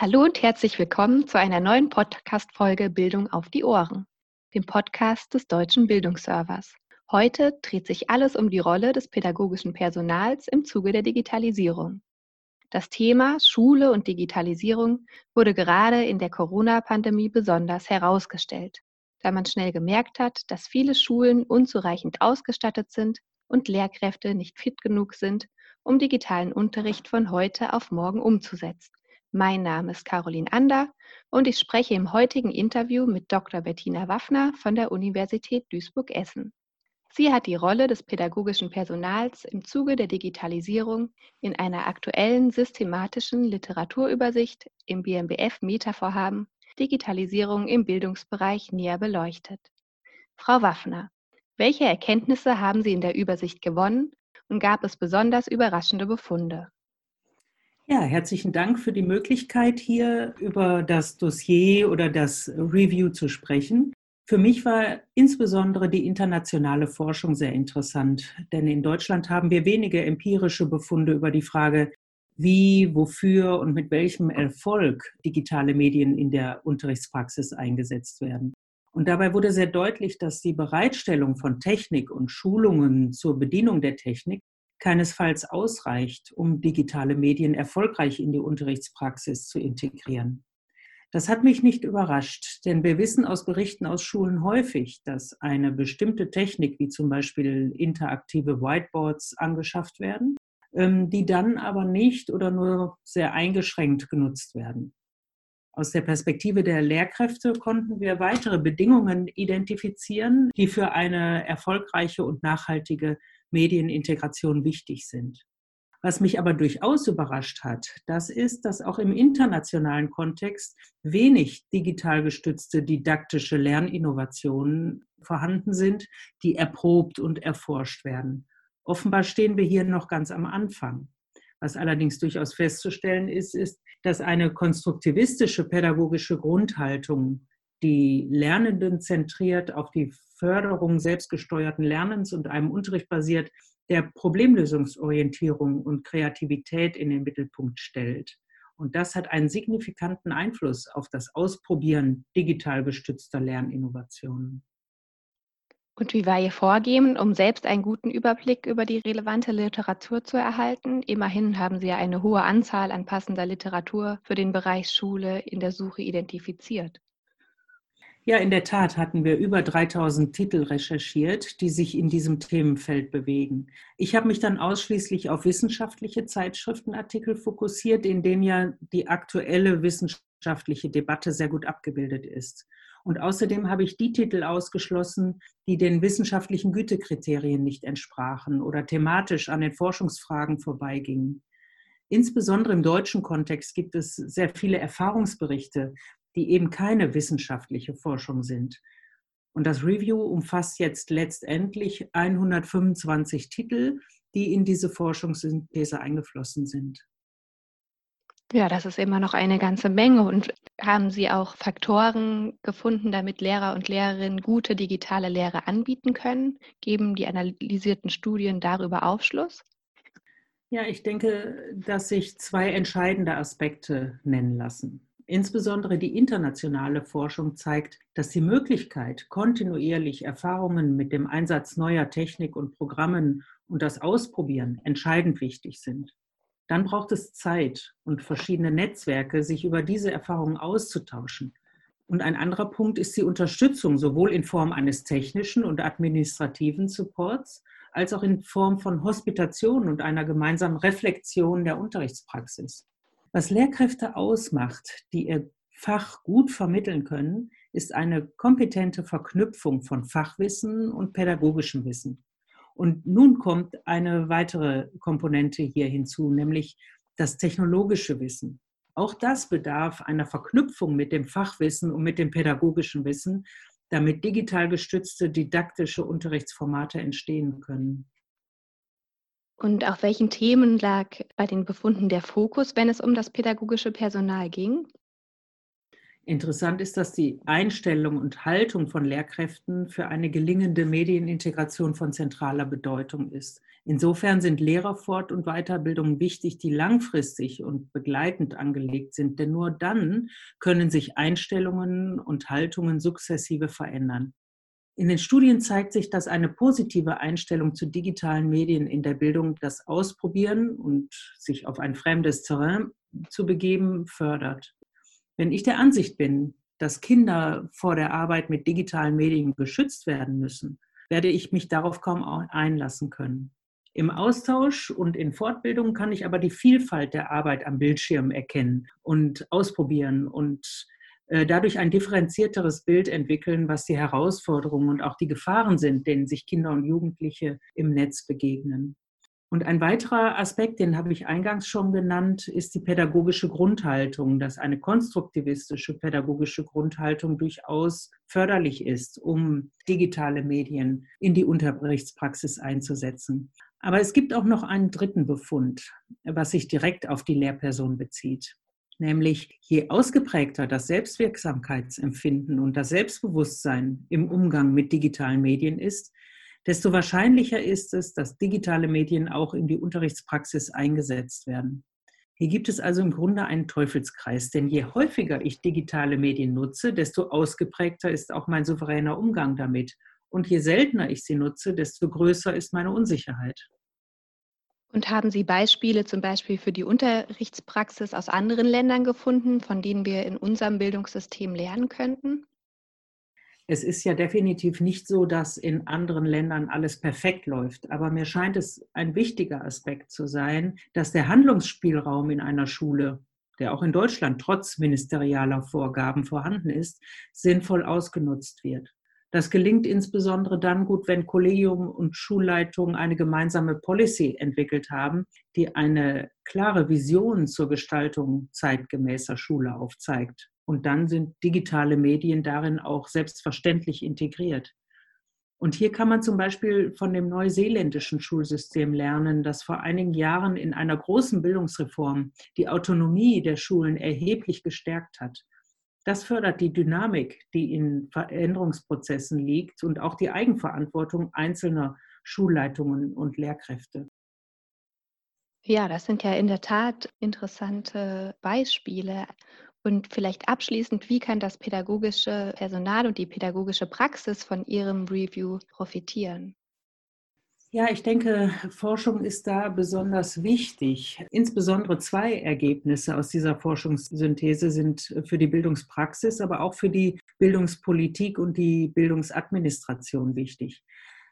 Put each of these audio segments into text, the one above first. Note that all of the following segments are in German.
Hallo und herzlich willkommen zu einer neuen Podcast-Folge Bildung auf die Ohren, dem Podcast des Deutschen Bildungsservers. Heute dreht sich alles um die Rolle des pädagogischen Personals im Zuge der Digitalisierung. Das Thema Schule und Digitalisierung wurde gerade in der Corona-Pandemie besonders herausgestellt, da man schnell gemerkt hat, dass viele Schulen unzureichend ausgestattet sind und Lehrkräfte nicht fit genug sind, um digitalen Unterricht von heute auf morgen umzusetzen. Mein Name ist Caroline Ander und ich spreche im heutigen Interview mit Dr. Bettina Waffner von der Universität Duisburg-Essen. Sie hat die Rolle des pädagogischen Personals im Zuge der Digitalisierung in einer aktuellen systematischen Literaturübersicht im BMBF Meta-Vorhaben Digitalisierung im Bildungsbereich näher beleuchtet. Frau Waffner, welche Erkenntnisse haben Sie in der Übersicht gewonnen und gab es besonders überraschende Befunde? Ja, herzlichen Dank für die Möglichkeit, hier über das Dossier oder das Review zu sprechen. Für mich war insbesondere die internationale Forschung sehr interessant, denn in Deutschland haben wir wenige empirische Befunde über die Frage, wie, wofür und mit welchem Erfolg digitale Medien in der Unterrichtspraxis eingesetzt werden. Und dabei wurde sehr deutlich, dass die Bereitstellung von Technik und Schulungen zur Bedienung der Technik keinesfalls ausreicht, um digitale Medien erfolgreich in die Unterrichtspraxis zu integrieren. Das hat mich nicht überrascht, denn wir wissen aus Berichten aus Schulen häufig, dass eine bestimmte Technik, wie zum Beispiel interaktive Whiteboards, angeschafft werden, ähm, die dann aber nicht oder nur sehr eingeschränkt genutzt werden. Aus der Perspektive der Lehrkräfte konnten wir weitere Bedingungen identifizieren, die für eine erfolgreiche und nachhaltige Medienintegration wichtig sind. Was mich aber durchaus überrascht hat, das ist, dass auch im internationalen Kontext wenig digital gestützte didaktische Lerninnovationen vorhanden sind, die erprobt und erforscht werden. Offenbar stehen wir hier noch ganz am Anfang. Was allerdings durchaus festzustellen ist, ist, dass eine konstruktivistische pädagogische Grundhaltung, die Lernenden zentriert auf die Förderung selbstgesteuerten Lernens und einem Unterricht basiert, der Problemlösungsorientierung und Kreativität in den Mittelpunkt stellt. Und das hat einen signifikanten Einfluss auf das Ausprobieren digital gestützter Lerninnovationen. Und wie war Ihr Vorgehen, um selbst einen guten Überblick über die relevante Literatur zu erhalten? Immerhin haben Sie ja eine hohe Anzahl an passender Literatur für den Bereich Schule in der Suche identifiziert. Ja, in der Tat hatten wir über 3000 Titel recherchiert, die sich in diesem Themenfeld bewegen. Ich habe mich dann ausschließlich auf wissenschaftliche Zeitschriftenartikel fokussiert, in denen ja die aktuelle wissenschaftliche Debatte sehr gut abgebildet ist. Und außerdem habe ich die Titel ausgeschlossen, die den wissenschaftlichen Gütekriterien nicht entsprachen oder thematisch an den Forschungsfragen vorbeigingen. Insbesondere im deutschen Kontext gibt es sehr viele Erfahrungsberichte, die eben keine wissenschaftliche Forschung sind. Und das Review umfasst jetzt letztendlich 125 Titel, die in diese Forschungssynthese eingeflossen sind. Ja, das ist immer noch eine ganze Menge. Und haben Sie auch Faktoren gefunden, damit Lehrer und Lehrerinnen gute digitale Lehre anbieten können? Geben die analysierten Studien darüber Aufschluss? Ja, ich denke, dass sich zwei entscheidende Aspekte nennen lassen. Insbesondere die internationale Forschung zeigt, dass die Möglichkeit, kontinuierlich Erfahrungen mit dem Einsatz neuer Technik und Programmen und das Ausprobieren entscheidend wichtig sind. Dann braucht es Zeit und verschiedene Netzwerke, sich über diese Erfahrungen auszutauschen. Und ein anderer Punkt ist die Unterstützung sowohl in Form eines technischen und administrativen Supports als auch in Form von Hospitation und einer gemeinsamen Reflexion der Unterrichtspraxis. Was Lehrkräfte ausmacht, die ihr Fach gut vermitteln können, ist eine kompetente Verknüpfung von Fachwissen und pädagogischem Wissen. Und nun kommt eine weitere Komponente hier hinzu, nämlich das technologische Wissen. Auch das bedarf einer Verknüpfung mit dem Fachwissen und mit dem pädagogischen Wissen, damit digital gestützte didaktische Unterrichtsformate entstehen können. Und auf welchen Themen lag bei den Befunden der Fokus, wenn es um das pädagogische Personal ging? Interessant ist, dass die Einstellung und Haltung von Lehrkräften für eine gelingende Medienintegration von zentraler Bedeutung ist. Insofern sind Lehrerfort- und Weiterbildungen wichtig, die langfristig und begleitend angelegt sind, denn nur dann können sich Einstellungen und Haltungen sukzessive verändern. In den Studien zeigt sich, dass eine positive Einstellung zu digitalen Medien in der Bildung das Ausprobieren und sich auf ein fremdes Terrain zu begeben fördert. Wenn ich der Ansicht bin, dass Kinder vor der Arbeit mit digitalen Medien geschützt werden müssen, werde ich mich darauf kaum einlassen können. Im Austausch und in Fortbildung kann ich aber die Vielfalt der Arbeit am Bildschirm erkennen und ausprobieren und dadurch ein differenzierteres Bild entwickeln, was die Herausforderungen und auch die Gefahren sind, denen sich Kinder und Jugendliche im Netz begegnen. Und ein weiterer Aspekt, den habe ich eingangs schon genannt, ist die pädagogische Grundhaltung, dass eine konstruktivistische pädagogische Grundhaltung durchaus förderlich ist, um digitale Medien in die Unterrichtspraxis einzusetzen. Aber es gibt auch noch einen dritten Befund, was sich direkt auf die Lehrperson bezieht. Nämlich je ausgeprägter das Selbstwirksamkeitsempfinden und das Selbstbewusstsein im Umgang mit digitalen Medien ist, desto wahrscheinlicher ist es, dass digitale Medien auch in die Unterrichtspraxis eingesetzt werden. Hier gibt es also im Grunde einen Teufelskreis, denn je häufiger ich digitale Medien nutze, desto ausgeprägter ist auch mein souveräner Umgang damit. Und je seltener ich sie nutze, desto größer ist meine Unsicherheit. Und haben Sie Beispiele zum Beispiel für die Unterrichtspraxis aus anderen Ländern gefunden, von denen wir in unserem Bildungssystem lernen könnten? es ist ja definitiv nicht so, dass in anderen Ländern alles perfekt läuft. Aber mir scheint es ein wichtiger Aspekt zu sein, dass der Handlungsspielraum in einer Schule, der auch in Deutschland trotz ministerialer Vorgaben vorhanden ist, sinnvoll ausgenutzt wird. Das gelingt insbesondere dann gut, wenn Kollegium und Schulleitung eine gemeinsame Policy entwickelt haben, die eine klare Vision zur Gestaltung zeitgemäßer Schule aufzeigt. Und dann sind digitale Medien darin auch selbstverständlich integriert. Und hier kann man zum Beispiel von dem neuseeländischen Schulsystem lernen, das vor einigen Jahren in einer großen Bildungsreform die Autonomie der Schulen erheblich gestärkt hat. Das fördert die Dynamik, die in Veränderungsprozessen liegt und auch die Eigenverantwortung einzelner Schulleitungen und Lehrkräfte. Ja, das sind ja in der Tat interessante Beispiele. Und vielleicht abschließend, wie kann das pädagogische Personal und die pädagogische Praxis von Ihrem Review profitieren? Ja, ich denke, Forschung ist da besonders wichtig. Insbesondere zwei Ergebnisse aus dieser Forschungssynthese sind für die Bildungspraxis, aber auch für die Bildungspolitik und die Bildungsadministration wichtig.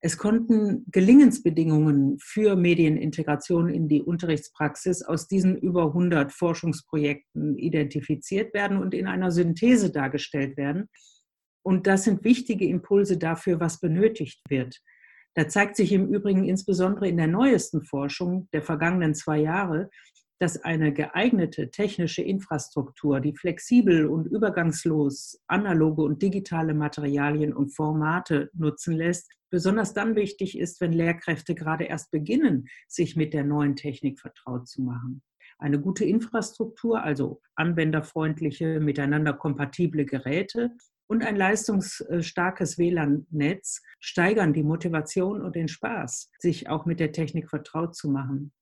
Es konnten Gelingensbedingungen für Medienintegration in die Unterrichtspraxis aus diesen über 100 Forschungsprojekten identifiziert werden und in einer Synthese dargestellt werden. Und das sind wichtige Impulse dafür, was benötigt wird. Da zeigt sich im Übrigen insbesondere in der neuesten Forschung der vergangenen zwei Jahre, dass eine geeignete technische Infrastruktur, die flexibel und übergangslos analoge und digitale Materialien und Formate nutzen lässt, besonders dann wichtig ist, wenn Lehrkräfte gerade erst beginnen, sich mit der neuen Technik vertraut zu machen. Eine gute Infrastruktur, also anwenderfreundliche, miteinander kompatible Geräte und ein leistungsstarkes WLAN-Netz steigern die Motivation und den Spaß, sich auch mit der Technik vertraut zu machen.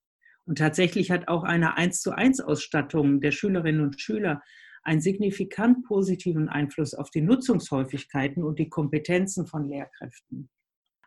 Und tatsächlich hat auch eine 1 zu 1 Ausstattung der Schülerinnen und Schüler einen signifikant positiven Einfluss auf die Nutzungshäufigkeiten und die Kompetenzen von Lehrkräften.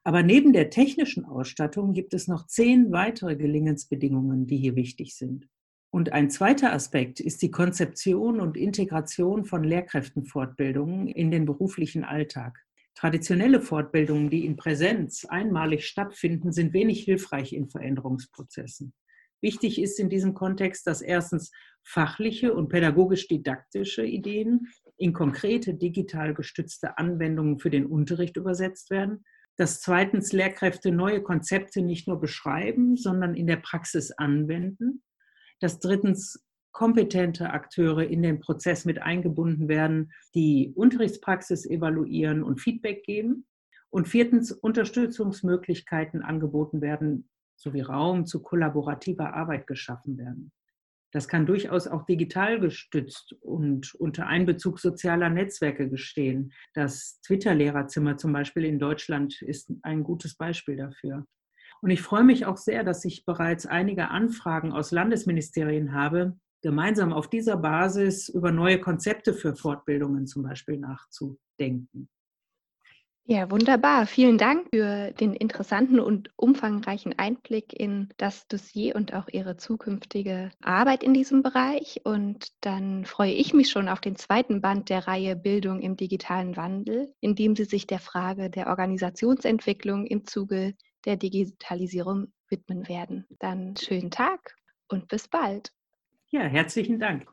Aber neben der technischen Ausstattung gibt es noch zehn weitere Gelingensbedingungen, die hier wichtig sind. Und ein zweiter Aspekt ist die Konzeption und Integration von Lehrkräftenfortbildungen in den beruflichen Alltag. Traditionelle Fortbildungen, die in Präsenz einmalig stattfinden, sind wenig hilfreich in Veränderungsprozessen. Wichtig ist in diesem Kontext, dass erstens fachliche und pädagogisch-didaktische Ideen in konkrete digital gestützte Anwendungen für den Unterricht übersetzt werden, dass zweitens Lehrkräfte neue Konzepte nicht nur beschreiben, sondern in der Praxis anwenden, dass drittens kompetente Akteure in den Prozess mit eingebunden werden, die Unterrichtspraxis evaluieren und Feedback geben und viertens Unterstützungsmöglichkeiten angeboten werden, sowie Raum zu kollaborativer Arbeit geschaffen werden. Das kann durchaus auch digital gestützt und unter Einbezug sozialer Netzwerke geschehen. Das Twitter-Lehrerzimmer zum Beispiel in Deutschland ist ein gutes Beispiel dafür. Und ich freue mich auch sehr, dass ich bereits einige Anfragen aus Landesministerien habe, gemeinsam auf dieser Basis über neue Konzepte für Fortbildungen zum Beispiel nachzudenken. Ja, wunderbar. Vielen Dank für den interessanten und umfangreichen Einblick in das Dossier und auch Ihre zukünftige Arbeit in diesem Bereich. Und dann freue ich mich schon auf den zweiten Band der Reihe Bildung im digitalen Wandel, in dem Sie sich der Frage der Organisationsentwicklung im Zuge der Digitalisierung widmen werden. Dann schönen Tag und bis bald. Ja, herzlichen Dank.